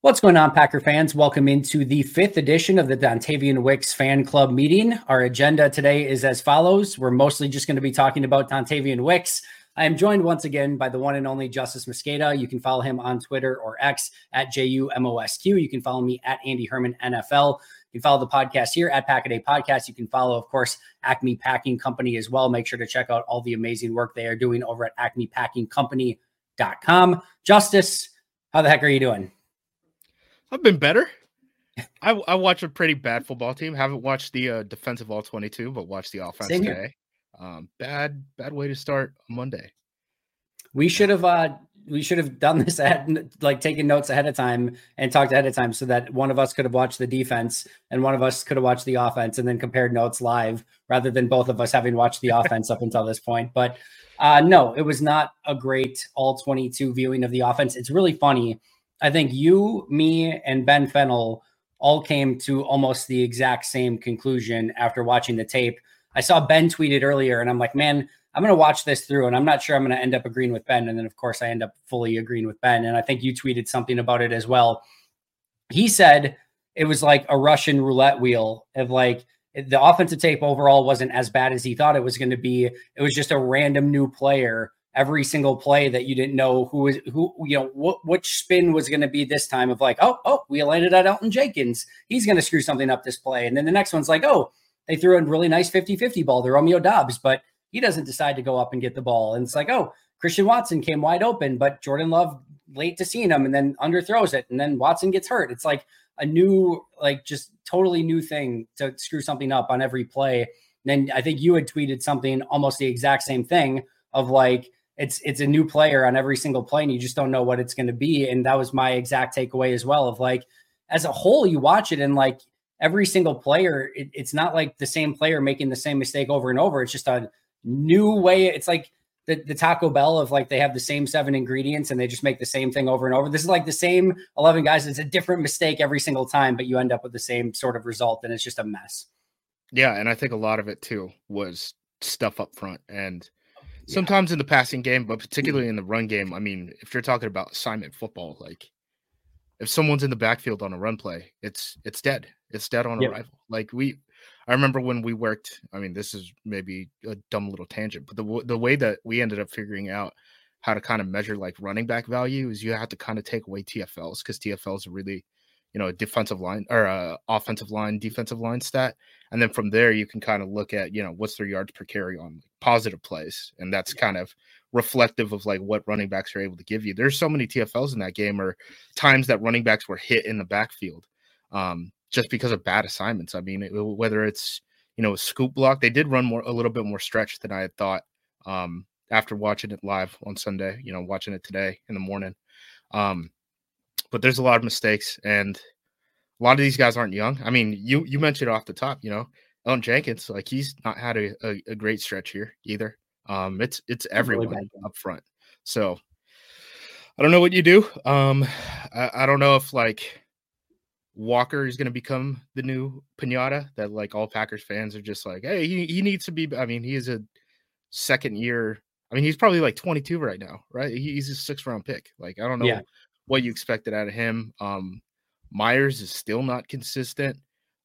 What's going on, Packer fans? Welcome into the fifth edition of the Dontayvion Wicks fan club meeting. Our agenda today is as follows. We're mostly just going to be talking about Dontayvion Wicks. I am joined once again by the one and only Justis Mosqueda. You can follow him on Twitter or X at JUMOSQ. You can follow me at Andy Herman NFL. You can follow the podcast here at Pack-A-Day Podcast. You can follow, of course, Acme Packing Company as well. Make sure to check out all the amazing work they are doing over at acmepackingcompany.com. Justis, how the heck are you doing? I've been better. I, I watch a pretty bad football team. Haven't watched the uh, defensive all 22, but watched the offense Same today. Um, bad, bad way to start Monday. We should have uh we should have done this at like taken notes ahead of time and talked ahead of time so that one of us could have watched the defense and one of us could have watched the offense and then compared notes live rather than both of us having watched the offense up until this point. But uh no, it was not a great all 22 viewing of the offense. It's really funny I think you, me, and Ben Fennell all came to almost the exact same conclusion after watching the tape. I saw Ben tweeted earlier, and I'm like, man, I'm going to watch this through, and I'm not sure I'm going to end up agreeing with Ben. And then, of course, I end up fully agreeing with Ben. And I think you tweeted something about it as well. He said it was like a Russian roulette wheel of like the offensive tape overall wasn't as bad as he thought it was going to be. It was just a random new player every single play that you didn't know who was who you know what which spin was going to be this time of like oh oh we landed at Elgton Jenkins. He's going to screw something up this play. And then the next one's like oh they threw a really nice 50-50 ball to Romeo Doubs but he doesn't decide to go up and get the ball. And it's like oh Christian Watson came wide open but Jordan Love late to seeing him and then underthrows it and then Watson gets hurt. It's like a new like just totally new thing to screw something up on every play. And then I think you had tweeted something almost the exact same thing of like it's it's a new player on every single play and you just don't know what it's going to be. And that was my exact takeaway as well of like as a whole you watch it and like every single player it, it's not like the same player making the same mistake over and over. It's just a new way. It's like the, the taco bell of like they have the same seven ingredients and they just make the same thing over and over. This is like the same 11 guys. It's a different mistake every single time but you end up with the same sort of result and it's just a mess. Yeah and i think a lot of it too was stuff up front and Sometimes in the passing game, but particularly in the run game. I mean, if you're talking about assignment football, like if someone's in the backfield on a run play, it's it's dead. It's dead on yep. arrival. Like we, I remember when we worked. I mean, this is maybe a dumb little tangent, but the the way that we ended up figuring out how to kind of measure like running back value is you have to kind of take away TFLs because TFLs are really you know, a defensive line or a offensive line, defensive line stat. And then from there, you can kind of look at, you know, what's their yards per carry on positive plays. And that's kind of reflective of like what running backs are able to give you. There's so many TFLs in that game or times that running backs were hit in the backfield um, just because of bad assignments. I mean, it, whether it's, you know, a scoop block, they did run more, a little bit more stretch than I had thought um, after watching it live on Sunday, you know, watching it today in the morning. Um, but there's a lot of mistakes, and a lot of these guys aren't young. I mean, you you mentioned off the top, you know, Elgton Jenkins, like he's not had a, a, a great stretch here either. Um, it's it's everyone really up front. So I don't know what you do. Um, I, I don't know if like Walker is going to become the new Pinata that like all Packers fans are just like, hey, he, he needs to be. I mean, he is a second year. I mean, he's probably like 22 right now, right? He's a six round pick. Like, I don't know yeah what you expected out of him. Um, Myers is still not consistent.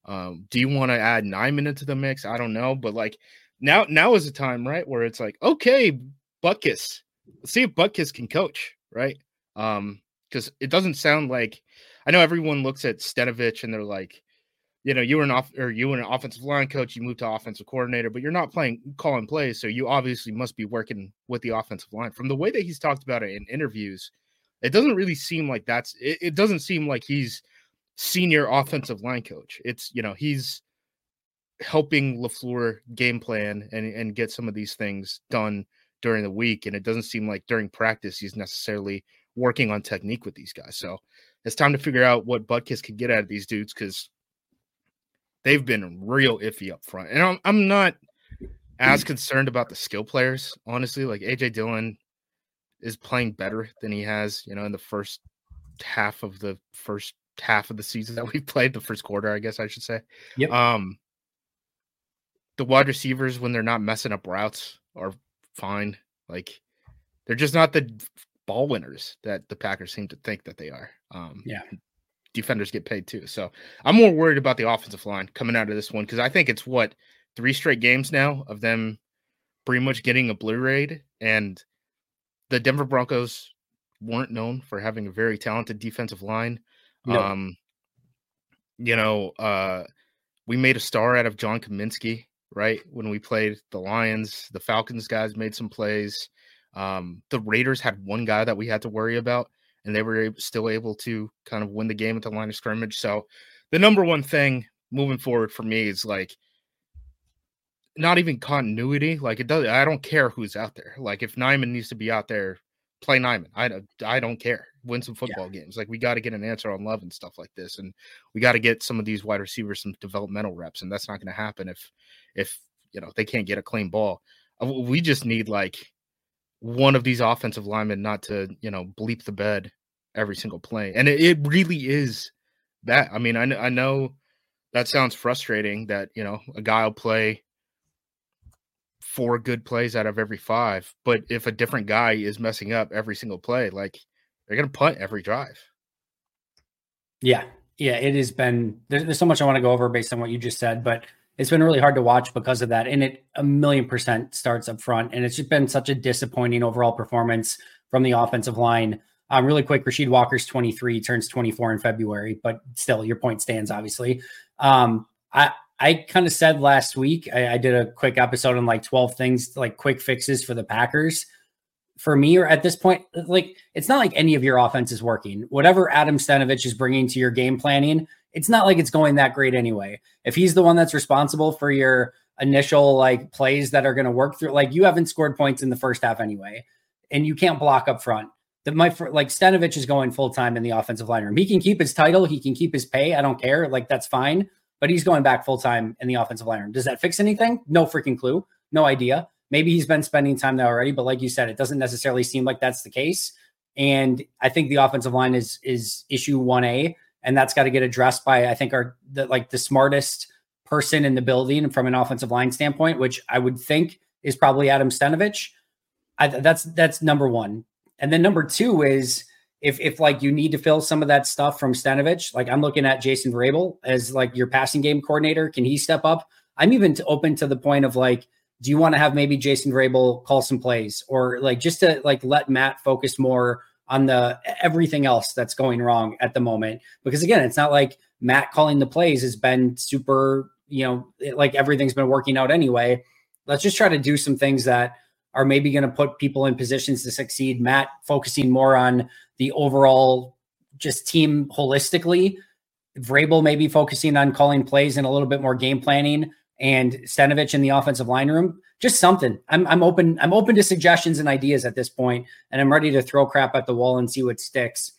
Um, do you want to add Nijman to the mix? I don't know, but like now, now is a time, right, where it's like, okay, Butkus, let's see if Butkus can coach, right? Um, because it doesn't sound like I know everyone looks at Stenavich and they're like, you know, you were an off or you were an offensive line coach, you moved to offensive coordinator, but you're not playing calling plays, so you obviously must be working with the offensive line. From the way that he's talked about it in interviews, it doesn't really seem like that's it, it doesn't seem like he's senior offensive line coach. It's you know, he's helping LaFleur game plan and, and get some of these things done during the week. And it doesn't seem like during practice he's necessarily working on technique with these guys. So it's time to figure out what Butkus can get out of these dudes because they've been real iffy up front. And I'm, I'm not as concerned about the skill players, honestly. Like AJ Dillon is playing better than he has, you know, in the first half of the first half of the season that we played, the first quarter, I guess I should say. Yep. Um, the wide receivers when they're not messing up routes are fine. Like they're just not the ball winners that the Packers seem to think that they are. Um, yeah. defenders get paid too. So I'm more worried about the offensive line coming out of this one because I think it's what three straight games now of them pretty much getting obliterated. And the Denver Broncos weren't known for having a very talented defensive line. No. Um, you know, uh, we made a star out of John Cominsky, right? When we played the Lions, the Falcons guys made some plays. Um, the Raiders had one guy that we had to worry about, and they were still able to kind of win the game at the line of scrimmage. So, the number one thing moving forward for me is like not even continuity. Like it does. I don't care who's out there. Like if Nijman needs to be out there, play Nijman. I I don't care. Win some football yeah. games. Like we got to get an answer on Love and stuff like this, and we got to get some of these wide receivers some developmental reps, and that's not going to happen if if you know they can't get a clean ball. Uh, we just need like one of these offensive linemen not to you know bleep the bed every single play, and it, it really is that. I mean, I I know that sounds frustrating that you know a guy will play four good plays out of every five. But if a different guy is messing up every single play, like they're going to punt every drive. Yeah. Yeah. It has been, there's, there's so much I want to go over based on what you just said, but it's been really hard to watch because of that. And it a million percent starts up front. And it's just been such a disappointing overall performance from the offensive line. Um, really quick, Rasheed Walker's 23, turns 24 in February, but still, your point stands, obviously. Um, I, I kind of said last week, I, I, did a quick episode on like 12 things, like quick fixes for the Packers. For me, or at this point, like it's not like any of your offense is working. Whatever Adam Stenavich is bringing to your game planning, it's not like it's going that great anyway. If he's the one that's responsible for your initial like plays that are going to work through, like you haven't scored points in the first half anyway, and you can't block up front. That my like Stenavich is going full time in the offensive line room. He can keep his title, he can keep his pay. I don't care. Like that's fine but he's going back full time in the offensive line. Does that fix anything? No freaking clue. No idea. Maybe he's been spending time there already, but like you said, it doesn't necessarily seem like that's the case. And I think the offensive line is is issue one A, and that's got to get addressed by I think our the, like the smartest person in the building from an offensive line standpoint, which I would think is probably Adam Stenavich. I, that's that's number one, and then number two is if if like you need to fill some of that stuff from Stenavich, like I'm looking at Jason Vrabel as like your passing game coordinator. Can he step up? I'm even open to the point of like, do you want to have maybe Jason Vrabel call some plays or like just to like let Matt focus more on the everything else that's going wrong at the moment? Because again, it's not like Matt calling the plays has been super, you know, like everything's been working out anyway. Let's just try to do some things that are maybe going to put people in positions to succeed. Matt focusing more on the overall just team holistically. Vrabel maybe focusing on calling plays and a little bit more game planning, and Stenavich in the offensive line room. Just something. I'm I'm open. I'm open to suggestions and ideas at this point, and I'm ready to throw crap at the wall and see what sticks.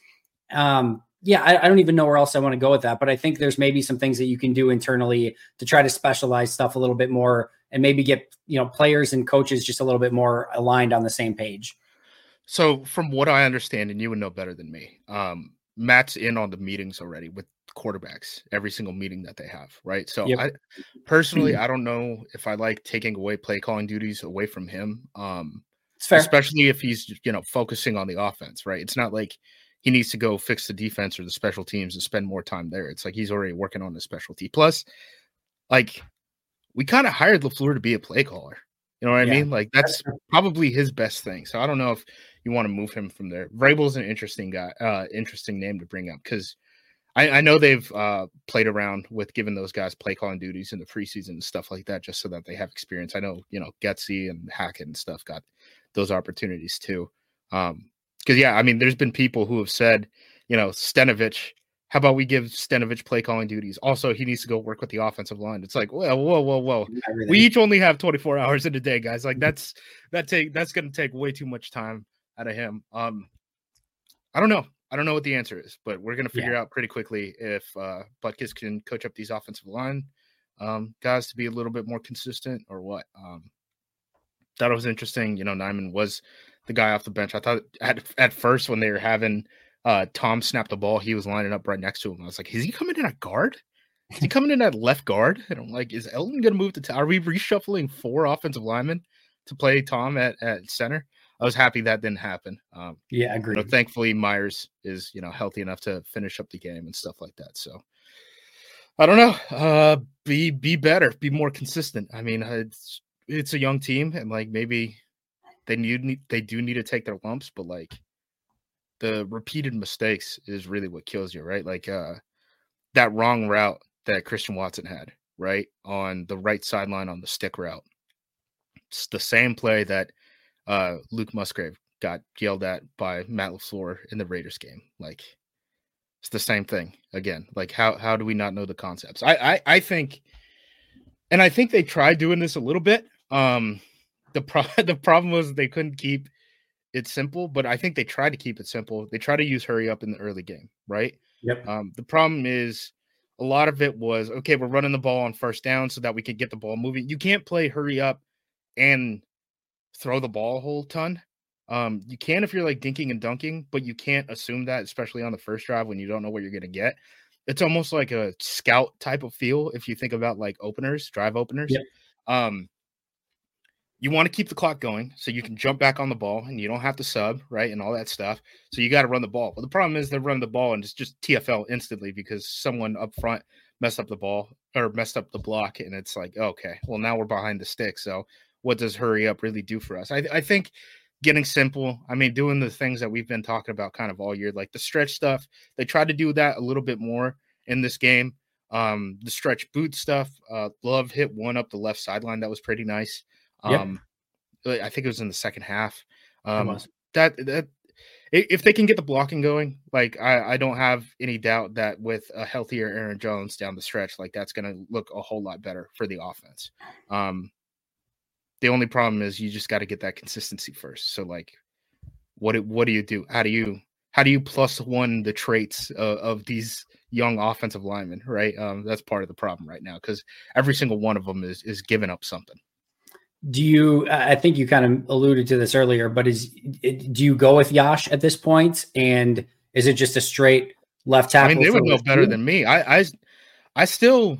Um, yeah, I, I, don't even know where else I want to go with that, but I think there's maybe some things that you can do internally to try to specialize stuff a little bit more and maybe get you know players and coaches just a little bit more aligned on the same page. So, from what I understand, and you would know better than me, um, Matt's in on the meetings already with quarterbacks, every single meeting that they have, right? So, yep. I personally, I don't know if I like taking away play calling duties away from him. Um, especially if he's you know focusing on the offense, right? It's not like he needs to go fix the defense or the special teams and spend more time there. It's like he's already working on the specialty. Plus, like we kind of hired LaFleur to be a play caller. You know what I mean? Like that's probably his best thing. So I don't know if you want to move him from there. Vrabel's an interesting guy, uh, interesting name to bring up because I, I, know they've uh, played around with giving those guys play calling duties in the preseason and stuff like that, just so that they have experience. I know, you know, Getsy and Hackett and stuff got those opportunities too. Um, because yeah, I mean, there's been people who have said, you know, Stenavich, how about we give Stenavich play calling duties? Also, he needs to go work with the offensive line. It's like, whoa, whoa, whoa, whoa. We each only have 24 hours in a day, guys. Like that's that take that's gonna take way too much time out of him. Um, I don't know. I don't know what the answer is, but we're gonna figure yeah. out pretty quickly if uh, Butkus can coach up these offensive line um, guys to be a little bit more consistent or what. Um, thought it was interesting. You know, Nijman was the guy off the bench. I thought at at first when they were having uh, Tom snap the ball, he was lining up right next to him. I was like, is he coming in at guard? Is he coming in at left guard? And I'm like, is Elgton gonna move to? T- are we reshuffling four offensive linemen to play Tom at at center? I was happy that didn't happen. Um, yeah, agreed. You know, thankfully, Myers is you know healthy enough to finish up the game and stuff like that. So I don't know. Uh, be be better, be more consistent. I mean, it's it's a young team, and like maybe they need they do need to take their lumps, but like the repeated mistakes is really what kills you, right? Like uh that wrong route that Christian Watson had, right? On the right sideline on the stick route. It's the same play that uh Luke Musgrave got yelled at by Matt LaFleur in the Raiders game. Like it's the same thing again. Like how how do we not know the concepts? I I, I think and I think they tried doing this a little bit. Um the pro- the problem was they couldn't keep it simple, but I think they tried to keep it simple. They try to use hurry up in the early game, right? Yep. Um, the problem is a lot of it was okay, we're running the ball on first down so that we could get the ball moving. You can't play hurry up and throw the ball a whole ton. Um, you can if you're like dinking and dunking, but you can't assume that, especially on the first drive when you don't know what you're gonna get. It's almost like a scout type of feel if you think about like openers, drive openers. Yep. Um, you want to keep the clock going so you can jump back on the ball and you don't have to sub, right? And all that stuff. So you got to run the ball. But the problem is they run the ball and it's just TFL instantly because someone up front messed up the ball or messed up the block. And it's like, okay, well, now we're behind the stick. So what does hurry up really do for us? I, I think getting simple, I mean, doing the things that we've been talking about kind of all year, like the stretch stuff, they tried to do that a little bit more in this game. Um, the stretch boot stuff, uh, Love hit one up the left sideline. That was pretty nice. Um, yep. I think it was in the second half. Um, that that if they can get the blocking going, like I, I don't have any doubt that with a healthier Aaron Jones down the stretch, like that's going to look a whole lot better for the offense. Um, the only problem is you just got to get that consistency first. So like, what what do you do? How do you how do you plus one the traits of, of these young offensive linemen? Right, um, that's part of the problem right now because every single one of them is is giving up something do you i think you kind of alluded to this earlier but is do you go with Yosh at this point and is it just a straight left tackle i mean they would know better than me i i i still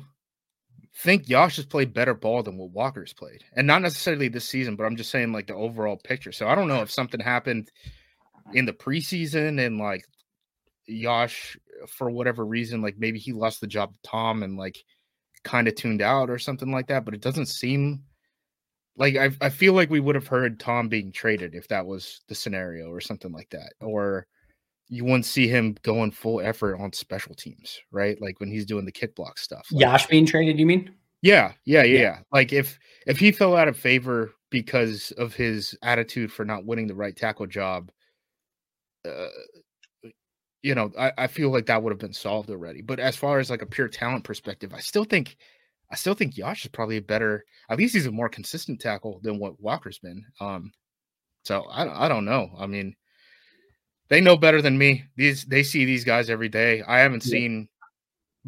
think Yosh has played better ball than what walker's played and not necessarily this season but i'm just saying like the overall picture so i don't know if something happened in the preseason and like Yosh for whatever reason like maybe he lost the job to tom and like kind of tuned out or something like that but it doesn't seem like I, I feel like we would have heard Tom being traded if that was the scenario or something like that. Or you wouldn't see him going full effort on special teams, right? Like when he's doing the kick block stuff. Like, Yosh being traded, you mean? Yeah, yeah, yeah, yeah. Like if if he fell out of favor because of his attitude for not winning the right tackle job, uh, you know, I, I feel like that would have been solved already. But as far as like a pure talent perspective, I still think I still think Yosh is probably a better, at least he's a more consistent tackle than what Walker's been. Um, so I, I don't know. I mean, they know better than me. These they see these guys every day. I haven't yeah. seen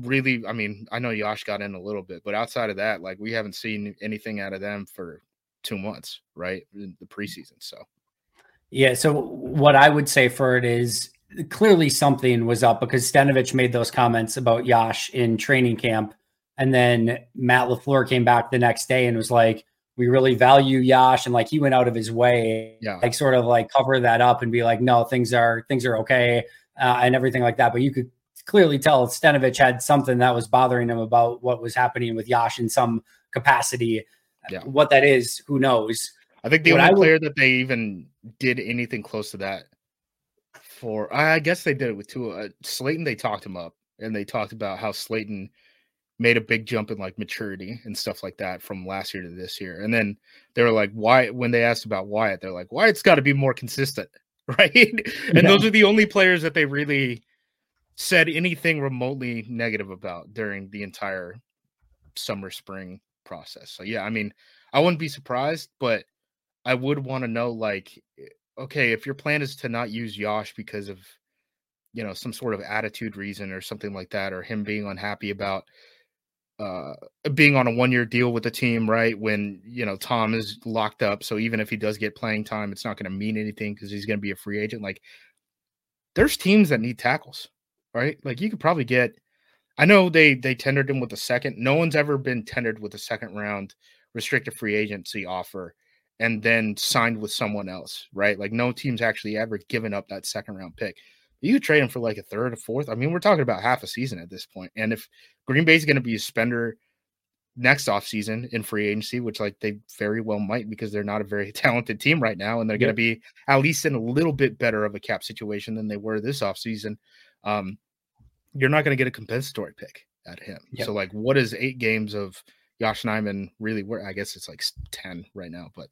really. I mean, I know Yosh got in a little bit, but outside of that, like we haven't seen anything out of them for two months, right? In the preseason. So yeah. So what I would say for it is clearly something was up because Stenavich made those comments about Yosh in training camp and then Matt LaFleur came back the next day and was like, we really value Yosh And like he went out of his way, yeah. like sort of like cover that up and be like, no, things are things are okay, uh, and everything like that. But you could clearly tell Stenavich had something that was bothering him about what was happening with Yosh in some capacity. Yeah. What that is, who knows? I think the what only player would, that they even did anything close to that for, I guess they did it with two. Uh, Slaton, they talked him up and they talked about how Slaton – made a big jump in like maturity and stuff like that from last year to this year. And then they were like, why when they asked about Wyatt, they're like, Wyatt's got to be more consistent, right? and yeah. those are the only players that they really said anything remotely negative about during the entire summer spring process. So yeah, I mean, I wouldn't be surprised, but I would want to know like eh, okay, if your plan is to not use Yosh because of you know some sort of attitude reason or something like that or him being unhappy about uh, being on a one year deal with the team, right? When you know Tom is locked up, so even if he does get playing time, it's not going to mean anything because he's going to be a free agent. Like, there's teams that need tackles, right? Like you could probably get. I know they they tendered him with a second. No one's ever been tendered with a second round restricted free agency offer and then signed with someone else, right? Like no team's actually ever given up that second round pick. You trade him for like a third or fourth. I mean, we're talking about half a season at this point. And if Green Bay is going to be a spender next offseason in free agency, which like they very well might because they're not a very talented team right now, and they're going to be at least in a little bit better of a cap situation than they were this offseason. Um, you're not going to get a compensatory pick at him. Yep. So like, what is eight games of Yosh Nijman really? Where I guess it's like ten right now, but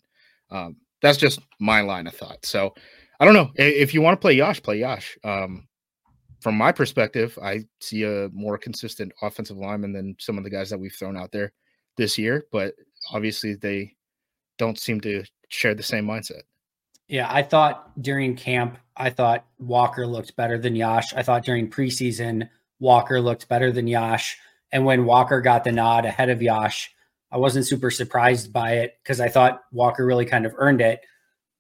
um, that's just my line of thought. So I don't know if you want to play Yosh, play Yosh. Um, from my perspective, I see a more consistent offensive lineman than some of the guys that we've thrown out there this year, but obviously they don't seem to share the same mindset. Yeah, I thought during camp, I thought Walker looked better than Yosh. I thought during preseason, Walker looked better than Yosh. And when Walker got the nod ahead of Yosh, I wasn't super surprised by it because I thought Walker really kind of earned it.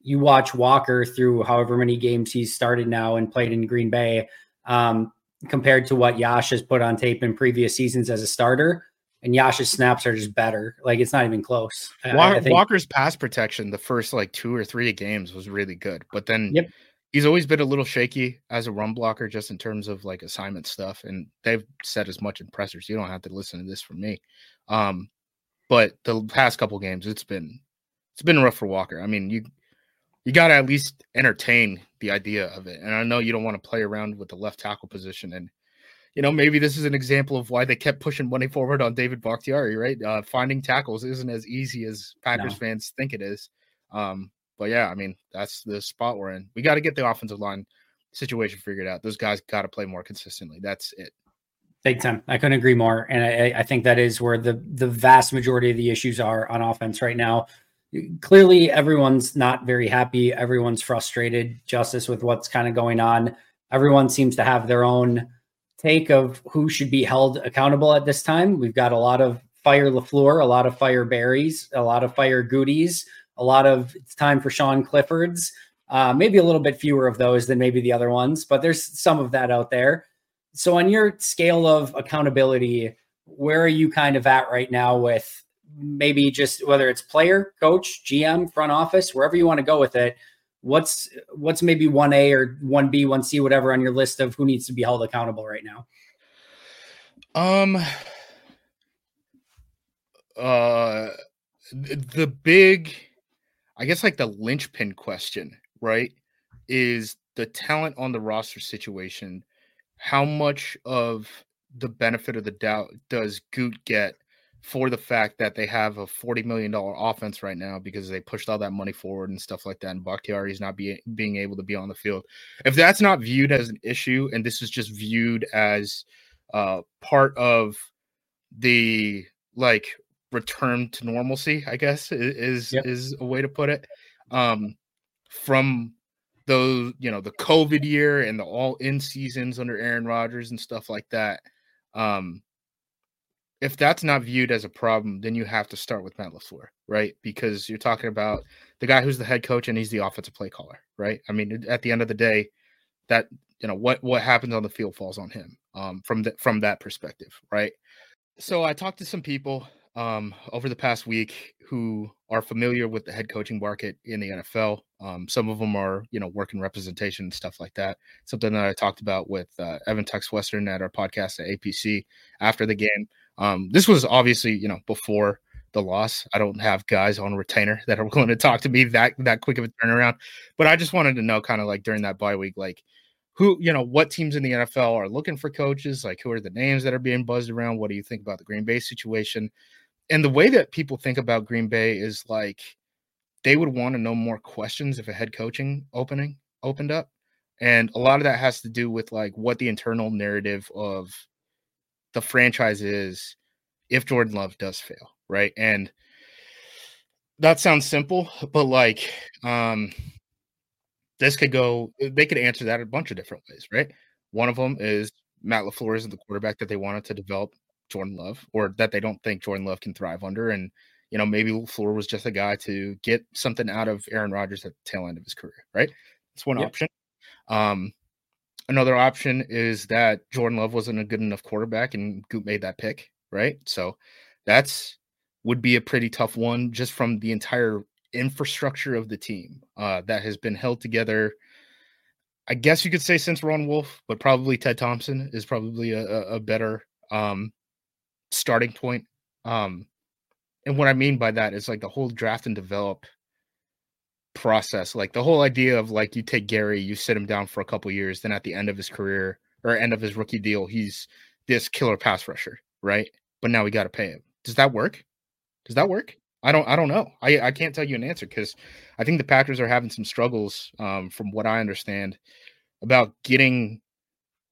You watch Walker through however many games he's started now and played in Green Bay, um, compared to what Yosh has put on tape in previous seasons as a starter. And Yosh's snaps are just better. Like it's not even close. Walker, think, Walker's pass protection the first like two or three games was really good, but then yep. he's always been a little shaky as a run blocker, just in terms of like assignment stuff. And they've said as much in pressers. You don't have to listen to this from me. Um, but the past couple games, it's been it's been rough for Walker. I mean, you you got to at least entertain the idea of it. And I know you don't want to play around with the left tackle position. And, you know, maybe this is an example of why they kept pushing money forward on David Bakhtiari, right? Uh, finding tackles isn't as easy as Packers no. fans think it is. Um, but yeah, I mean, that's the spot we're in. We got to get the offensive line situation figured out. Those guys got to play more consistently. That's it. Big time. I couldn't agree more. And I, I think that is where the the vast majority of the issues are on offense right now clearly everyone's not very happy. Everyone's frustrated, Justis, with what's kind of going on. Everyone seems to have their own take of who should be held accountable at this time. We've got a lot of fire LaFleur, a lot of fire Barry's, a lot of fire Goodies, a lot of it's time for Sean Clifford's. Uh, maybe a little bit fewer of those than maybe the other ones, but there's some of that out there. So, on your scale of accountability, where are you kind of at right now with maybe just whether it's player, coach, GM, front office, wherever you want to go with it. What's what's maybe one A or one B, one C, whatever on your list of who needs to be held accountable right now? Um, uh, the big, I guess, like the linchpin question, right, is the talent on the roster situation. How much of the benefit of the doubt does Goot get for the fact that they have a $40 million offense right now because they pushed all that money forward and stuff like that. And Bakhtiari is not be, being able to be on the field. If that's not viewed as an issue and this is just viewed as uh, part of the like return to normalcy, I guess is yep. is a way to put it. Um, from those, you know, the COVID year and the all in seasons under Aaron Rodgers and stuff like that. Um, if that's not viewed as a problem, then you have to start with Matt LaFleur, right? Because you're talking about the guy who's the head coach and he's the offensive play caller, right? I mean, at the end of the day, that you know what what happens on the field falls on him um, from the, from that perspective, right? So I talked to some people um, over the past week who are familiar with the head coaching market in the NFL. Um, some of them are, you know, working representation and stuff like that. Something that I talked about with uh, Evan Tex Western at our podcast at APC after the game. Um, this was obviously, you know, before the loss. I don't have guys on retainer that are willing to talk to me that that quick of a turnaround. But I just wanted to know, kind of like during that bye week, like who, you know, what teams in the NFL are looking for coaches? Like who are the names that are being buzzed around? What do you think about the Green Bay situation? And the way that people think about Green Bay is like they would want to know more questions if a head coaching opening opened up. And a lot of that has to do with like what the internal narrative of the franchise is if Jordan Love does fail, right? And that sounds simple, but like um this could go they could answer that a bunch of different ways, right? One of them is Matt LaFleur isn't the quarterback that they wanted to develop Jordan Love or that they don't think Jordan Love can thrive under and you know, maybe LaFleur was just a guy to get something out of Aaron Rodgers at the tail end of his career, right? That's one yep. option. Um, Another option is that Jordan Love wasn't a good enough quarterback and Goot made that pick, right? So that's would be a pretty tough one just from the entire infrastructure of the team uh, that has been held together. I guess you could say since Ron Wolf, but probably Ted Thompson is probably a, a better um, starting point. Um, and what I mean by that is like the whole draft and develop process, like the whole idea of like you take Gary, you sit him down for a couple years, then at the end of his career or end of his rookie deal, he's this killer pass rusher, right? But now we got to pay him. Does that work? Does that work? I don't I don't know. I, I can't tell you an answer because I think the Packers are having some struggles, um, from what I understand, about getting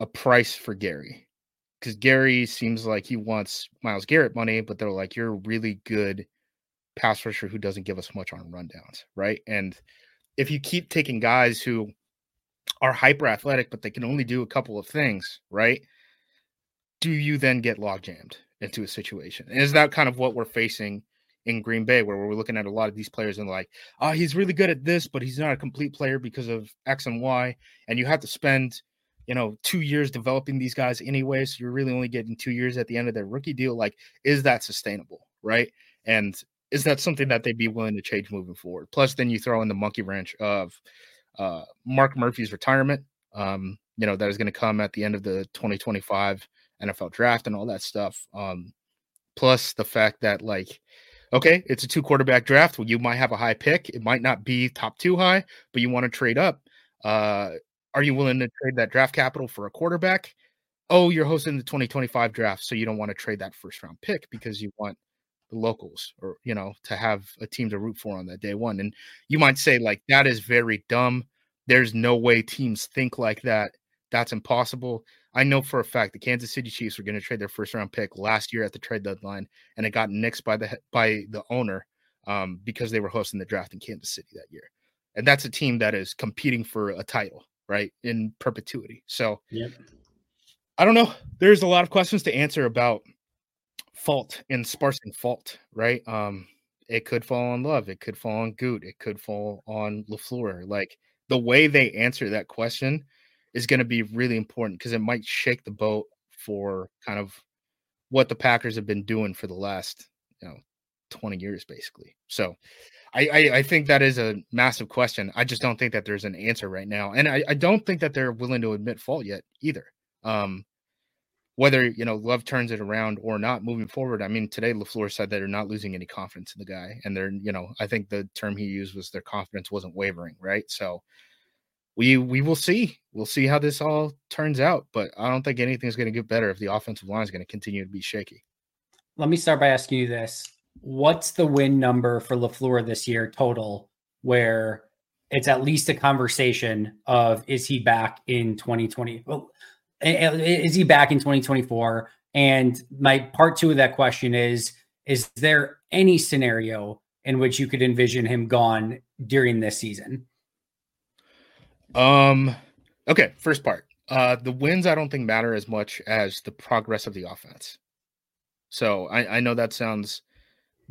a price for Gary. Because Gary seems like he wants Myles Garrett money, but they're like, you're really good pass rusher who doesn't give us much on rundowns, right? And if you keep taking guys who are hyper athletic, but they can only do a couple of things, right? Do you then get log jammed into a situation? And is that kind of what we're facing in Green Bay, where we're looking at a lot of these players and like, oh, he's really good at this, but he's not a complete player because of X and Y. And you have to spend, you know, two years developing these guys anyway. So you're really only getting two years at the end of their rookie deal. Like, is that sustainable? Right. And is that something that they'd be willing to change moving forward? Plus, then you throw in the monkey wrench of uh, Mark Murphy's retirement, um, you know, that is going to come at the end of the 2025 NFL draft and all that stuff. Um, plus the fact that, like, okay, it's a two quarterback draft. Well, you might have a high pick. It might not be top two high, but you want to trade up. Uh, are you willing to trade that draft capital for a quarterback? Oh, you're hosting the 2025 draft, so you don't want to trade that first round pick because you want locals or you know to have a team to root for on that day one. And you might say like that is very dumb. There's no way teams think like that. That's impossible. I know for a fact the Kansas City Chiefs were going to trade their first round pick last year at the trade deadline, and it got nixed by the by the owner um, because they were hosting the draft in Kansas City that year, and that's a team that is competing for a title, right, in perpetuity. So, yep. I don't know. There's a lot of questions to answer about fault and sparsing fault, right? Um, it could fall on Love, it could fall on Goot, it could fall on Lafleur. Like the way they answer that question is going to be really important because it might shake the boat for kind of what the Packers have been doing for the last, you know, 20 years basically. So I, I, I think that is a massive question. I just don't think that there's an answer right now. And I, I don't think that they're willing to admit fault yet either. Um, whether you know Love turns it around or not moving forward. I mean, today Lafleur said they're not losing any confidence in the guy, and they're you know I think the term he used was their confidence wasn't wavering, right? So we we will see. We'll see how this all turns out, but I don't think anything's going to get better if the offensive line is going to continue to be shaky. Let me start by asking you this: What's the win number for Lafleur this year total? Where it's at least a conversation of is he back in 2020? Well, is he back in 2024? And my part two of that question is: Is there any scenario in which you could envision him gone during this season? Um, okay, first part. Uh, the wins I don't think matter as much as the progress of the offense. So I, I know that sounds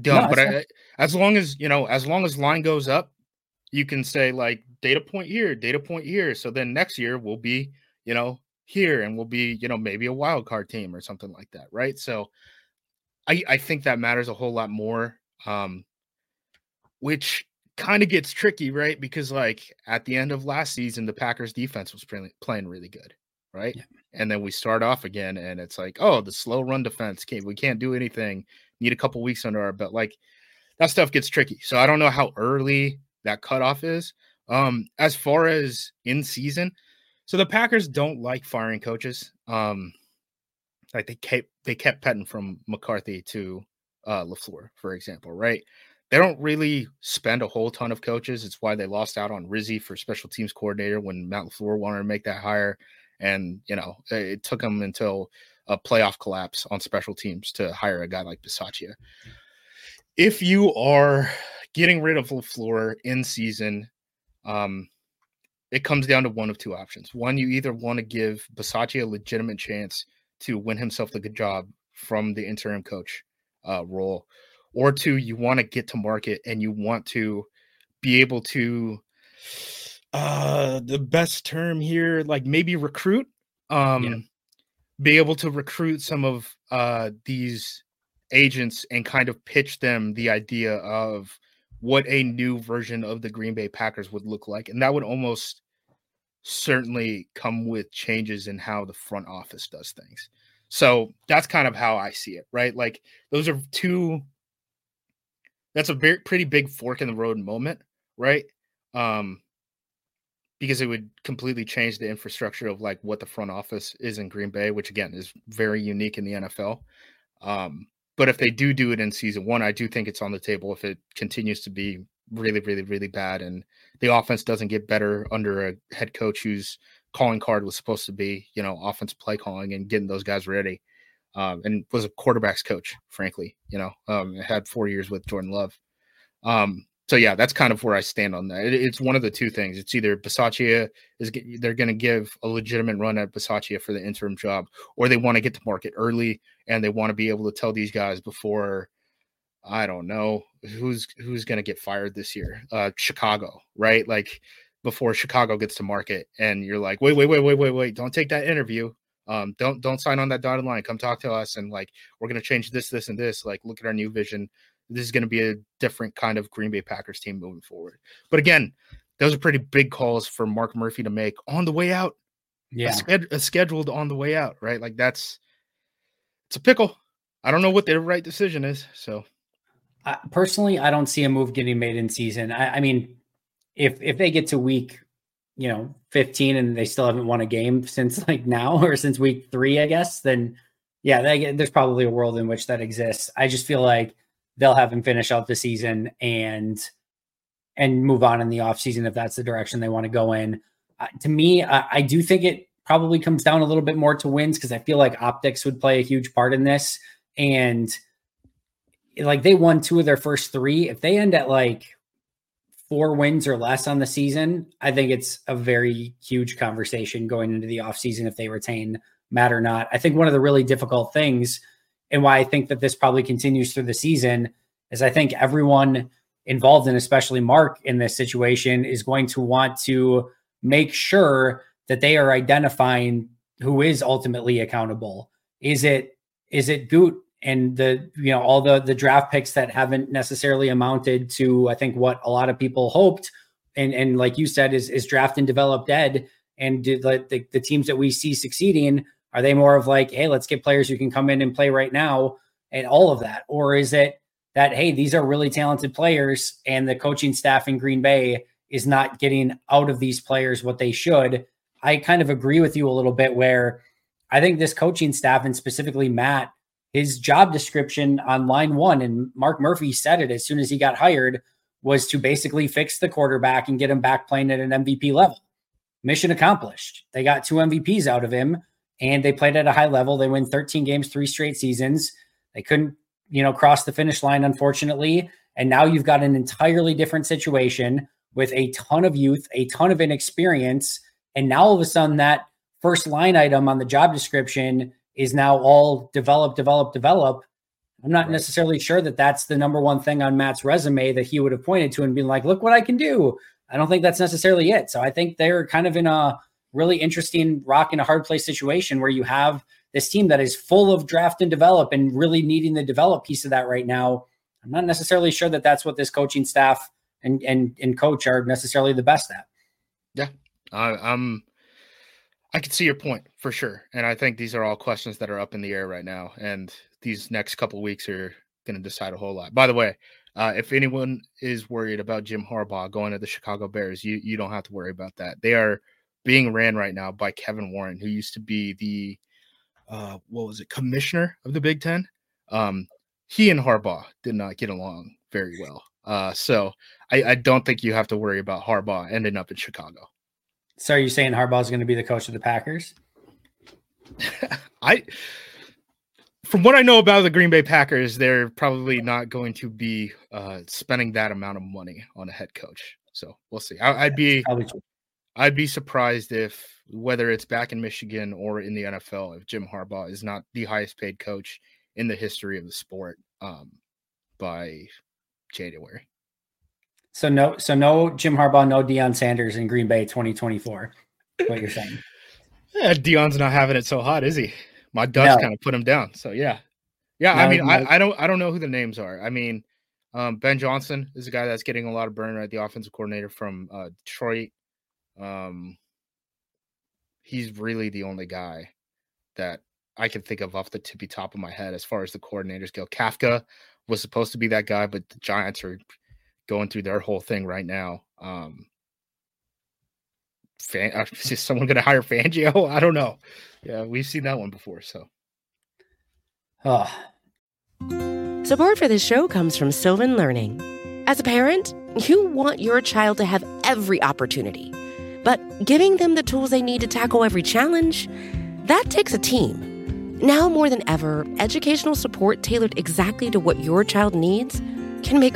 dumb, no, but I, as long as you know, as long as line goes up, you can say like data point here, data point here. So then next year we'll be, you know, here and we'll be, you know, maybe a wild card team or something like that, right? So I I think that matters a whole lot more. Um, which kind of gets tricky, right? Because like at the end of last season, the Packers defense was playing, playing really good, right? Yeah. And then we start off again, and it's like, oh, the slow run defense can't we can't do anything. Need a couple weeks under our belt. Like that stuff gets tricky. So I don't know how early that cutoff is. Um, as far as in season, so the Packers don't like firing coaches. Um, like they kept they kept petting from McCarthy to uh LaFleur, for example, right? they don't really spend a whole ton of coaches. It's why they lost out on Rizzi for special teams coordinator when Matt LaFleur wanted to make that hire. And, you know, it took them until a playoff collapse on special teams to hire a guy like Bisaccia. If you are getting rid of LaFleur in season, um, it comes down to one of two options. One, you either want to give Bisaccia a legitimate chance to win himself the good job from the interim coach uh, role, or two you want to get to market and you want to be able to uh the best term here like maybe recruit um yeah. be able to recruit some of uh these agents and kind of pitch them the idea of what a new version of the Green Bay Packers would look like. And that would almost certainly come with changes in how the front office does things. So that's kind of how I see it, right? Like those are two that's a very pretty big fork in the road moment, right? Um because it would completely change the infrastructure of like what the front office is in Green Bay, which again is very unique in the NFL. Um, but if they do do it in season one, I do think it's on the table if it continues to be really, really, really bad and the offense doesn't get better under a head coach whose calling card was supposed to be, you know, offense play calling and getting those guys ready. Um, and was a quarterbacks coach, frankly, you know, um, had four years with Jordan Love. Um, so yeah, that's kind of where I stand on that. It, it's one of the two things. It's either Bisaccia is they're going to give a legitimate run at Bisaccia for the interim job, or they want to get to market early and they want to be able to tell these guys before I don't know who's who's going to get fired this year. Uh, Chicago, right? Like before Chicago gets to market, and you're like, wait, wait, wait, wait, wait, wait, don't take that interview. Um, don't don't sign on that dotted line. Come talk to us, and like we're going to change this, this, and this. Like look at our new vision this is going to be a different kind of Green Bay Packers team moving forward. But again, those are pretty big calls for Mark Murphy to make on the way out. Yeah, a, a scheduled on the way out, right? Like that's it's a pickle. I don't know what the right decision is. So, uh, personally, I don't see a move getting made in season. I, I mean, if if they get to week, you know, 15 and they still haven't won a game since like now or since week three, I guess, then yeah, they, there's probably a world in which that exists. I just feel like they'll have him finish out the season and and move on in the offseason if that's the direction they want to go in. Uh, to me, I, I, do think it probably comes down a little bit more to wins because I feel like optics would play a huge part in this. And like they won two of their first three. If they end at like four wins or less on the season, I think it's a very huge conversation going into the offseason if they retain Matt or not. I think one of the really difficult things – and why I think that this probably continues through the season is I think everyone involved and especially Mark in this situation is going to want to make sure that they are identifying who is ultimately accountable. Is it is it Goot and the you know all the the draft picks that haven't necessarily amounted to I think what a lot of people hoped and and like you said is is draft and develop dead and like the, the teams that we see succeeding are they more of like, hey, let's get players who can come in and play right now and all of that? Or is it that, hey, these are really talented players and the coaching staff in Green Bay is not getting out of these players what they should? I kind of agree with you a little bit where I think this coaching staff and specifically Matt, his job description on line one, and Mark Murphy said it as soon as he got hired, was to basically fix the quarterback and get him back playing at an MVP level. Mission accomplished. They got two MVPs out of him and they played at a high level. They win 13 games, three straight seasons. They couldn't, you know, cross the finish line, unfortunately. And now you've got an entirely different situation with a ton of youth, a ton of inexperience. And now all of a sudden, that first line item on the job description is now all develop, develop, develop. I'm not right. necessarily sure that that's the number one thing on Matt's resume that he would have pointed to and been like, look what I can do. I don't think that's necessarily it. So I think they're kind of in a really interesting rock in a hard place situation where you have this team that is full of draft and develop and really needing the develop piece of that right now. I'm not necessarily sure that that's what this coaching staff and and and coach are necessarily the best at. Yeah, uh, I'm. I can see your point for sure, and I think these are all questions that are up in the air right now, and these next couple weeks are going to decide a whole lot. By the way, uh, if anyone is worried about Jim Harbaugh going to the Chicago Bears, you you don't have to worry about that. They are being ran right now by Kevin Warren, who used to be the uh, what was it, commissioner of the Big Ten. Um, he and Harbaugh did not get along very well. Uh, so I, I don't think you have to worry about Harbaugh ending up in Chicago. So are you saying Harbaugh is going to be the coach of the Packers? I, from what I know about the Green Bay Packers, they're probably not going to be uh, spending that amount of money on a head coach. So we'll see. I, would be I'd be surprised if whether it's back in Michigan or in the NFL, if Jim Harbaugh is not the highest paid coach in the history of the sport um, by January. So no, so no Jim Harbaugh, no Deion Sanders in Green Bay 2024. What you're saying? yeah, Deion's not having it so hot, is he? My Dutch no. kind of put him down. So yeah, yeah. No, I mean, no. I, I don't, I don't know who the names are. I mean, Um, ben Johnson is a guy that's getting a lot of burn right, the offensive coordinator from uh, Detroit. Um, he's really the only guy that I can think of off the tippy top of my head as far as the coordinators go. Kafka was supposed to be that guy, but the Giants are going through their whole thing right now. Um, fan, uh, is someone going to hire Fangio? I don't know. Yeah, we've seen that one before. So, oh. support for this show comes from Sylvan Learning. As a parent, you want your child to have every opportunity, but giving them the tools they need to tackle every challenge that takes a team. Now more than ever, educational support tailored exactly to what your child needs can make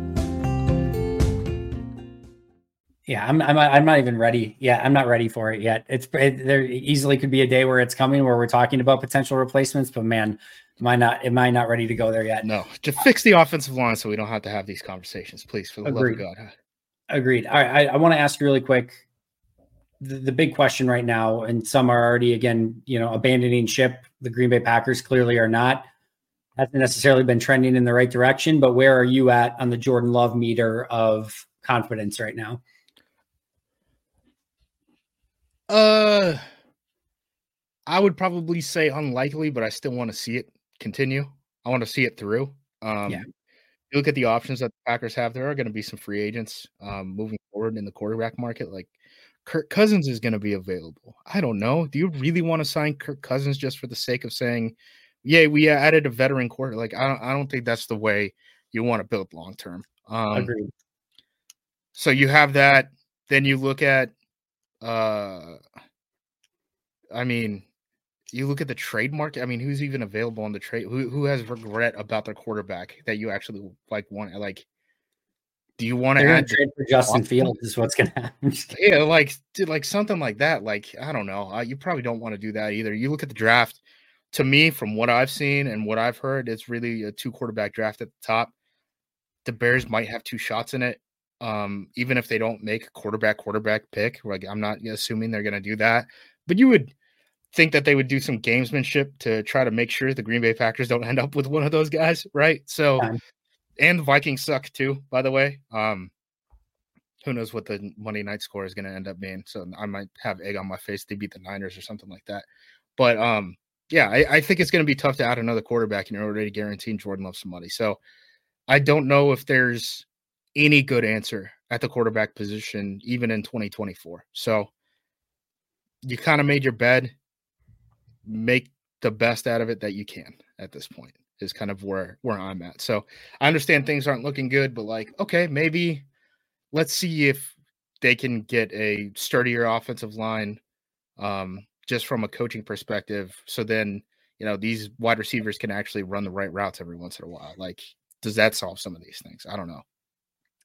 Yeah, I'm, I'm I'm not even ready. Yeah, I'm not ready for it yet. It's it, there easily could be a day where it's coming where we're talking about potential replacements, but man, am I not am I not ready to go there yet? No, just fix the offensive line so we don't have to have these conversations, please. For the Agreed. love of God. Agreed. All right, I, I want to ask you really quick. The, the big question right now, and some are already again, you know, abandoning ship. The Green Bay Packers clearly are not. Hasn't necessarily been trending in the right direction, but where are you at on the Jordan Love meter of confidence right now? Uh, I would probably say unlikely, but I still want to see it continue. I want to see it through. Um, yeah. You look at the options that the Packers have. There are going to be some free agents um, moving forward in the quarterback market. Like Kirk Cousins is going to be available. I don't know. Do you really want to sign Kirk Cousins just for the sake of saying, "Yeah, we added a veteran quarter"? Like I don't. I don't think that's the way you want to build long term. Um, Agreed. So you have that. Then you look at uh, I mean, you look at the trade market. I mean, who's even available on the trade? Who who has regret about their quarterback that you actually like want? Like, do you want to add trade for Justin Fields? Is what's gonna happen? yeah, like dude, like something like that. Like I don't know. Uh, you probably don't want to do that either. You look at the draft. To me, from what I've seen and what I've heard, it's really a two quarterback draft at the top. The Bears might have two shots in it um, even if they don't make quarterback quarterback pick. Like I'm not assuming they're going to do that, but you would think that they would do some gamesmanship to try to make sure the Green Bay Packers don't end up with one of those guys, right? So, yeah. and the Vikings suck too, by the way. Um, who knows what the Monday night score is going to end up being? So I might have egg on my face. They beat the Niners or something like that. But um, yeah, I, I think it's going to be tough to add another quarterback, and you're already guaranteeing Jordan Love some money. So I don't know if there's any good answer at the quarterback position, even in 2024. So you kind of made your bed, make the best out of it that you can at this point is kind of where where I'm at. So I understand things aren't looking good, but like, okay, maybe let's see if they can get a sturdier offensive line um, just from a coaching perspective. So then, you know, these wide receivers can actually run the right routes every once in a while. Like, does that solve some of these things? I don't know.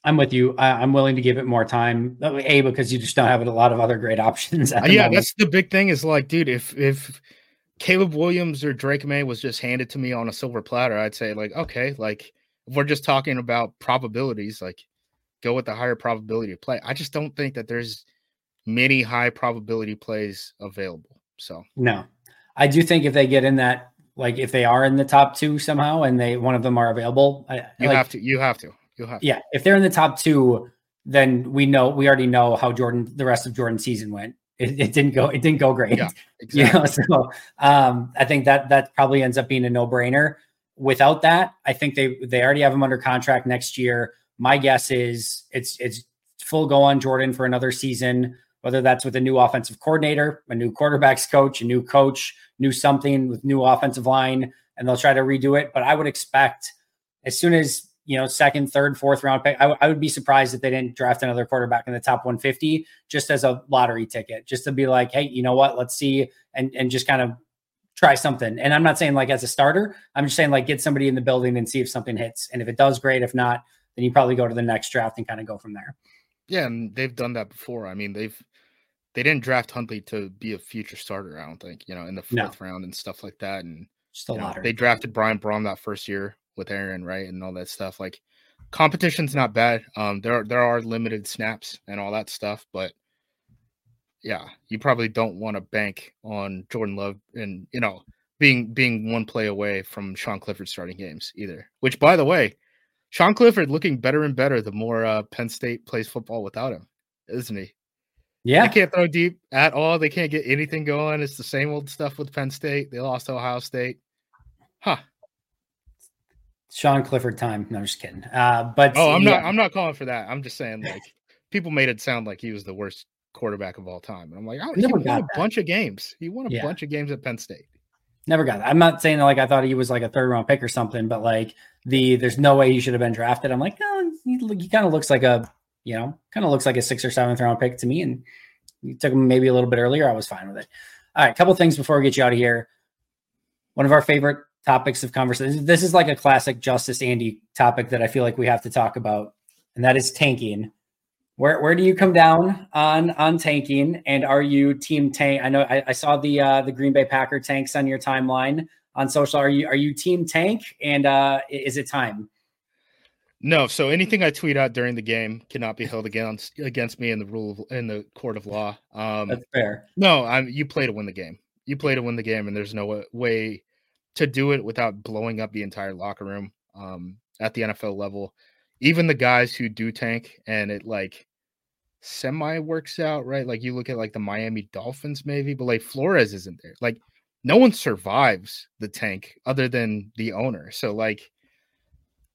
I'm with you. I, am willing to give it more time. A because you just don't have a lot of other great options. Uh, yeah, moment. that's the big thing. Is like, dude, if if Caleb Williams or Drake Maye was just handed to me on a silver platter, I'd say like, okay, like if we're just talking about probabilities, like go with the higher probability of play. I just don't think that there's many high probability plays available. So no, I do think if they get in that, like if they are in the top two somehow and they one of them are available, I, you like, have to. You have to. You'll have yeah. If they're in the top two, then we know we already know how Jordan the rest of Jordan's season went. It, it didn't go it didn't go great. Yeah, exactly. You know, so um, I think that that probably ends up being a no brainer. Without that, I think they they already have him under contract next year. My guess is it's it's full go on Jordan for another season whether that's with a new offensive coordinator, a new quarterbacks coach, a new coach, new something with new offensive line, and they'll try to redo it. But I would expect as soon as you know, second, third, fourth round pick. I, would be surprised if they didn't draft another quarterback in the top 150 just as a lottery ticket, just to be like, hey, you know what? Let's see and and just kind of try something. And I'm not saying like as a starter. I'm just saying like get somebody in the building and see if something hits. And if it does, great. If not, then you probably go to the next draft and kind of go from there. Yeah, and they've done that before. I mean, they've they didn't draft Hundley to be a future starter. I don't think you know in the fourth no. round and stuff like that. And just a know, they drafted Brian Brohm that first year with Aaron, right, and all that stuff. Like competition's not bad. Um, there are, there are limited snaps and all that stuff, but yeah, you probably don't want to bank on Jordan Love and you know being being one play away from Sean Clifford starting games either. Which, by the way, Sean Clifford looking better and better the more uh, Penn State plays football without him, isn't he? Yeah, they can't throw deep at all. They can't get anything going. It's the same old stuff with Penn State. They lost Ohio State. Huh. Sean Clifford time. No, I'm just kidding. Uh, but oh, I'm yeah. not. I'm not calling for that. I'm just saying like people made it sound like he was the worst quarterback of all time, and I'm like, oh, he won a that. bunch of games. He won a yeah. bunch of games at Penn State. Never got that. I'm not saying like I thought he was like a third round pick or something, but like the there's no way he should have been drafted. I'm like, no, he, he kind of looks like a you know kind of looks like a sixth or seventh round pick to me, and you took him maybe a little bit earlier. I was fine with it. All right, a couple things before we get you out of here. One of our favorite topics of conversation. This is like a classic Justis Andy topic that I feel like we have to talk about, and that is tanking. Where where do you come down on on tanking? And are you team tank? I know I, I saw the uh, the Green Bay Packer tanks on your timeline on social. Are you are you team tank? And uh, is it time? No, so anything I tweet out during the game cannot be held against against me in the rule of, in the court of law. Um, That's fair. No, I'm you play to win the game. You play to win the game, and there's no way to do it without blowing up the entire locker room um, at the NFL level. Even the guys who do tank and it like semi works out, right? Like you look at like the Miami Dolphins, maybe, but like Flores isn't there. Like no one survives the tank other than the owner. So like,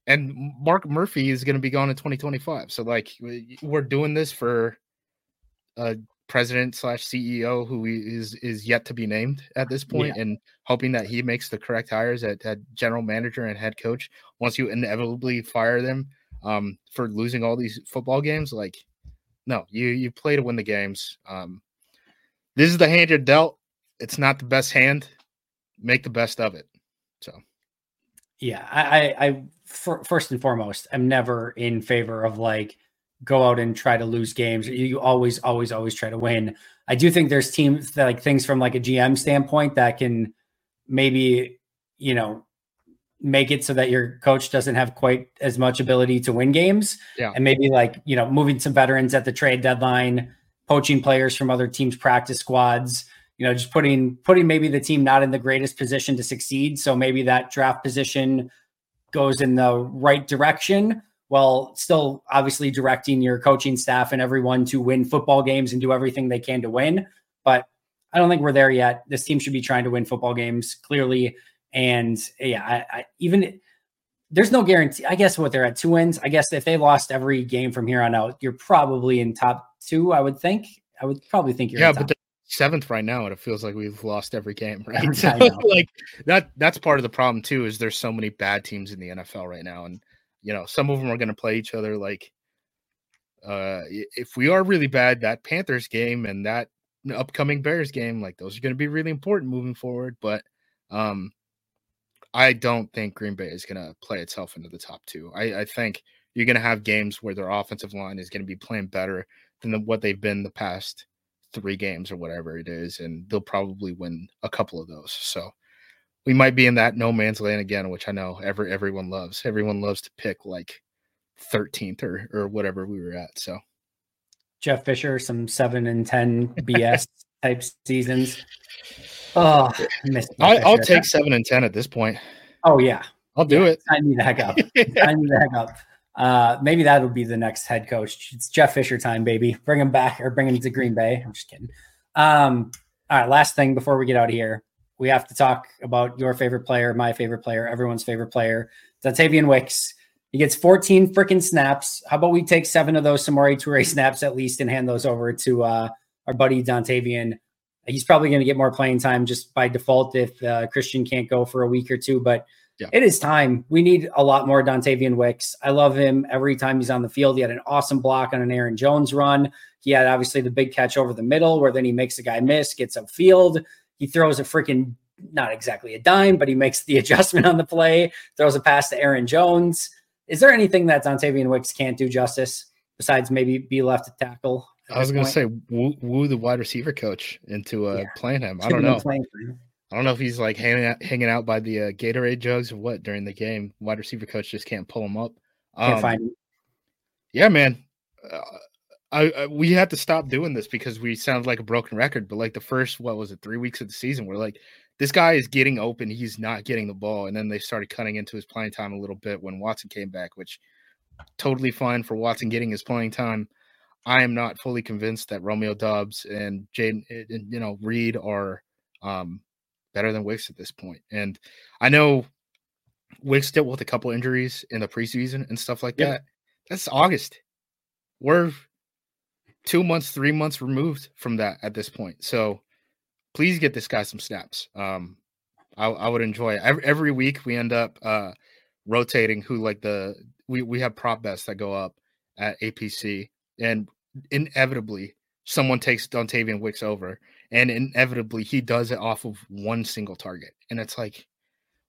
and Mark Murphy is going to be gone in 2025. So like, we're doing this for a president slash CEO who is is yet to be named at this point, yeah. and hoping that he makes the correct hires at, at, general manager and head coach. Once you inevitably fire them um, for losing all these football games, like no, you you play to win the games. Um, this is the hand you're dealt. It's not the best hand. Make the best of it. So, yeah, I, I, I first and foremost, I'm never in favor of like go out and try to lose games. You always, always, always try to win. I do think there's teams that like things from like a GM standpoint that can maybe, you know, make it so that your coach doesn't have quite as much ability to win games. Yeah. And maybe like, you know, moving some veterans at the trade deadline, poaching players from other teams' practice squads, you know, just putting putting maybe the team not in the greatest position to succeed. So maybe that draft position goes in the right direction while still obviously directing your coaching staff and everyone to win football games and do everything they can to win. But I don't think we're there yet. This team should be trying to win football games clearly. And yeah, I, I even there's no guarantee. I guess what they're at two wins. I guess if they lost every game from here on out, you're probably in top two. I would think. I would probably think you're yeah, but seventh right now, and it feels like we've lost every game. Right, so, like that. That's part of the problem too. Is there's so many bad teams in the NFL right now, and you know, some of them are going to play each other. Like, uh, if we are really bad, that Panthers game and that upcoming Bears game, like those are going to be really important moving forward. But um, I don't think Green Bay is going to play itself into the top two. I, I think you're going to have games where their offensive line is going to be playing better than the, what they've been the past three games or whatever it is, and they'll probably win a couple of those. So we might be in that no man's land again, which I know every everyone loves. Everyone loves to pick like 13th or or whatever we were at. So Jeff Fisher, some seven and ten BS type seasons. Oh, I, will take seven and ten at this point. Oh yeah, I'll do yeah, it. I need the heck up. I need the heck up. Uh, maybe that'll be the next head coach. It's Jeff Fisher time, baby. Bring him back or bring him to Green Bay. I'm just kidding. Um, all right, last thing before we get out of here we have to talk about your favorite player, my favorite player, everyone's favorite player, Dontayvion Wicks. He gets 14 freaking snaps. How about we take seven of those Samori Toure snaps at least and hand those over to uh our buddy Dontayvion. He's probably going to get more playing time just by default if uh, Christian can't go for a week or two. But yeah. it is time. We need a lot more Dontayvion Wicks. I love him every time he's on the field. He had an awesome block on an Aaron Jones run. He had obviously the big catch over the middle where then he makes a guy miss, gets upfield. He throws a freaking not exactly a dime, but he makes the adjustment on the play, throws a pass to Aaron Jones. Is there anything that Dontayvion Wicks can't do Justis besides maybe be left to tackle? I was going to say woo, woo, the wide receiver coach into uh, yeah. playing him. I don't know. I don't know if he's like hanging out, hanging out by the uh, Gatorade jugs or what during the game. Wide receiver coach just can't pull him up. Um, can't find him. Yeah, man. Uh, I, I, we had to stop doing this because we sound like a broken record. But like the first, what was it, three weeks of the season, we're like, this guy is getting open. He's not getting the ball. And then they started cutting into his playing time a little bit when Watson came back, which totally fine for Watson getting his playing time. I am not fully convinced that Romeo Doubs and Jayden, eh, you know, Reed are um, better than Wicks at this point. And I know Wicks dealt with a couple injuries in the preseason and stuff like yep. that. That's August. We're two months, three months removed from that at this point. So please get this guy some snaps. Um, I, I would enjoy it. Every, every week we end up uh, rotating who like the we we have prop bets that go up at APC, and inevitably someone takes Dontayvion Wicks over, and inevitably he does it off of one single target, and it's like,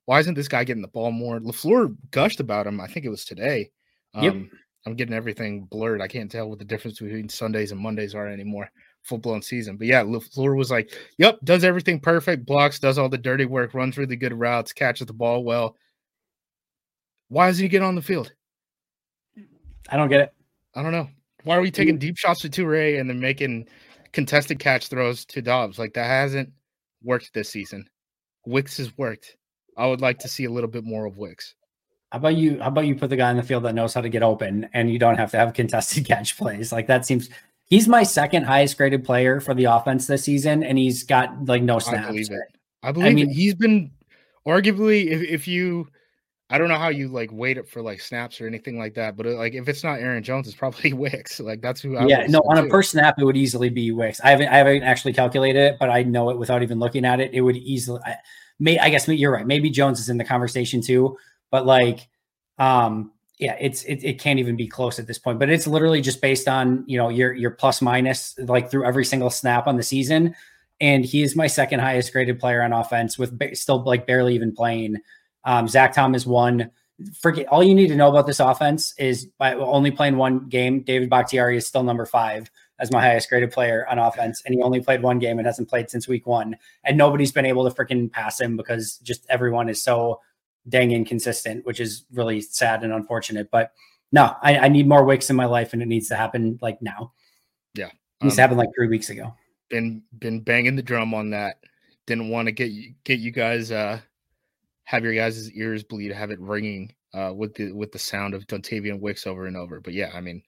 why isn't this guy getting the ball more? LaFleur gushed about him. I think it was today. Um, yep. I'm getting everything blurred. I can't tell what the difference between Sundays and Mondays are anymore full blown season. But yeah, LaFleur was like, yep, does everything perfect, blocks, does all the dirty work, runs really good routes, catches the ball well. Why doesn't he get on the field? I don't get it. I don't know. Why are we taking deep shots to Toure and then making contested catch throws to Doubs? Like that hasn't worked this season. Wicks has worked. I would like to see a little bit more of Wicks. How about you? How about you put the guy in the field that knows how to get open, and you don't have to have contested catch plays? Like that seems He's my second highest graded player for the offense this season, and he's got like no snaps. I believe it. I believe I mean, it. He's been arguably, if, if you, I don't know how you like weight it for like snaps or anything like that, but uh, like if it's not Aaron Jones, it's probably Wicks. Like that's who. I yeah, no, on too. a per snap, it would easily be Wicks. I haven't, I haven't actually calculated it, but I know it without even looking at it. It would easily. I, may I guess you're right. Maybe Jones is in the conversation too, but like, um, yeah, it's it, it can't even be close at this point. But it's literally just based on you know your your plus minus like through every single snap on the season. And he is my second highest graded player on offense with ba- still like barely even playing. Um, Zach Tom is one. Forget all you need to know about this offense is by only playing one game. David Bakhtiari is still number five as my highest graded player on offense, and he only played one game and hasn't played since week one. And nobody's been able to freaking pass him because just everyone is so dang inconsistent, which is really sad and unfortunate. But no, I, I, need more Wicks in my life, and it needs to happen like now. Yeah, it needs um, to happen like three weeks ago. Been been banging the drum on that. Didn't want to get you get you guys uh have your guys' ears bleed, have it ringing uh with the with the sound of Dontayvion Wicks over and over. But yeah, I mean,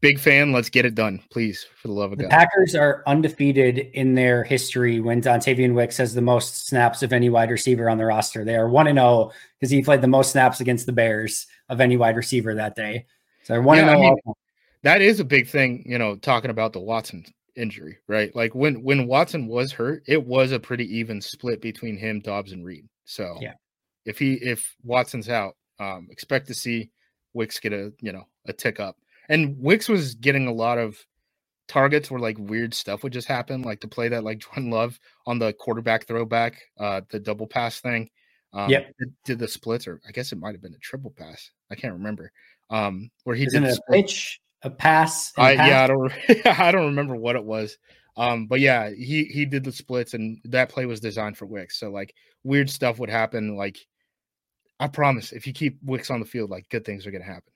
Big fan. Let's get it done, please, for the love of the God. Packers are undefeated in their history when Dontayvion Wicks has the most snaps of any wide receiver on the roster. They are one and zero oh because he played the most snaps against the Bears of any wide receiver that day. So they're one and zero. Oh that is a big thing, you know, talking about the Watson injury, right? Like when when Watson was hurt, it was a pretty even split between him, Doubs, and Reed. So yeah, if he if Watson's out, um, expect to see Wicks get a you know a tick up. And Wicks was getting a lot of targets where like weird stuff would just happen, like to play that like Jordan Love on the quarterback throwback, uh, the double pass thing. Um, yep. Did, the splits, or I guess it might have been a triple pass. I can't remember. Um, where he Isn't did a pitch, a pass. I, pass? Yeah, I don't. I don't remember what it was. Um, but yeah, he he did the splits, and that play was designed for Wicks. So like weird stuff would happen. Like I promise, if you keep Wicks on the field, like good things are gonna happen.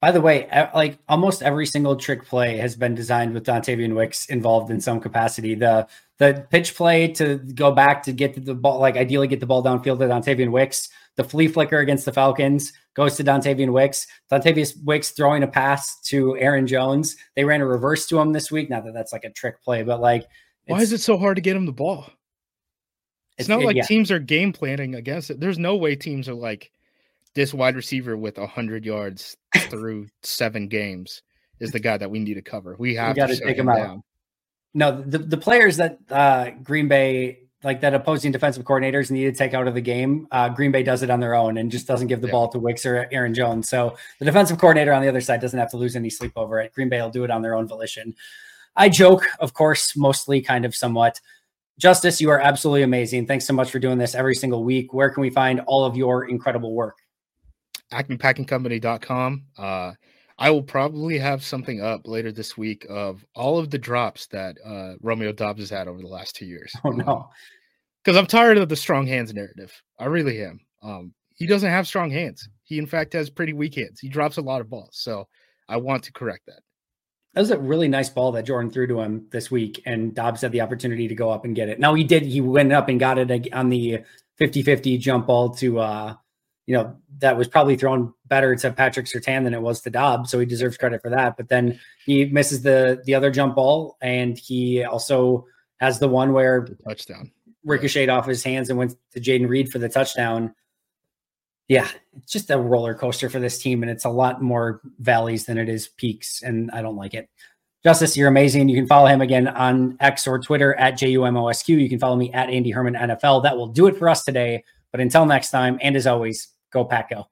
By the way, like almost every single trick play has been designed with Dontayvion Wicks involved in some capacity. The the pitch play to go back to get the ball, like ideally get the ball downfield to Dontayvion Wicks. The flea flicker against the Falcons goes to Dontayvion Wicks. Dontayvion Wicks throwing a pass to Aaron Jones. They ran a reverse to him this week. Not that that's like a trick play, but like, why is it so hard to get him the ball? It's, it's not it, like yeah. teams are game planning against it. There's no way teams are like, this wide receiver with 100 yards through seven games is the guy that we need to cover. We have we to take him, him out. Down. No, the, the players that uh, Green Bay like that opposing defensive coordinators need to take out of the game. Uh, Green Bay does it on their own and just doesn't give the yeah. ball to Wicks or Aaron Jones. So the defensive coordinator on the other side doesn't have to lose any sleep over it. Green Bay will do it on their own volition. I joke, of course, mostly kind of somewhat. Justis, you are absolutely amazing. Thanks so much for doing this every single week. Where can we find all of your incredible work? AcmePackingCompany.com. Uh, I will probably have something up later this week of all of the drops that uh, Romeo Doubs has had over the last two years. Oh no, because I'm tired of the strong hands narrative. I really am. Um, he doesn't have strong hands. He in fact has pretty weak hands. He drops a lot of balls. So I want to correct that. That was a really nice ball that Jordan threw to him this week, and Doubs had the opportunity to go up and get it. Now he did. He went up and got it on the 50-50 jump ball to uh, you know, that was probably thrown better to Patrick Surtain than it was to Doubs. So he deserves credit for that. But then he misses the the other jump ball, and he also has the one where the touchdown ricocheted off his hands and went to Jayden Reed for the touchdown. Yeah, it's just a roller coaster for this team, and it's a lot more valleys than it is peaks, and I don't like it. Justis, you're amazing. You can follow him again on X or Twitter at JUMOSQ. You can follow me at Andy Herman NFL. That will do it for us today. But until next time, and as always, Go Pack Go.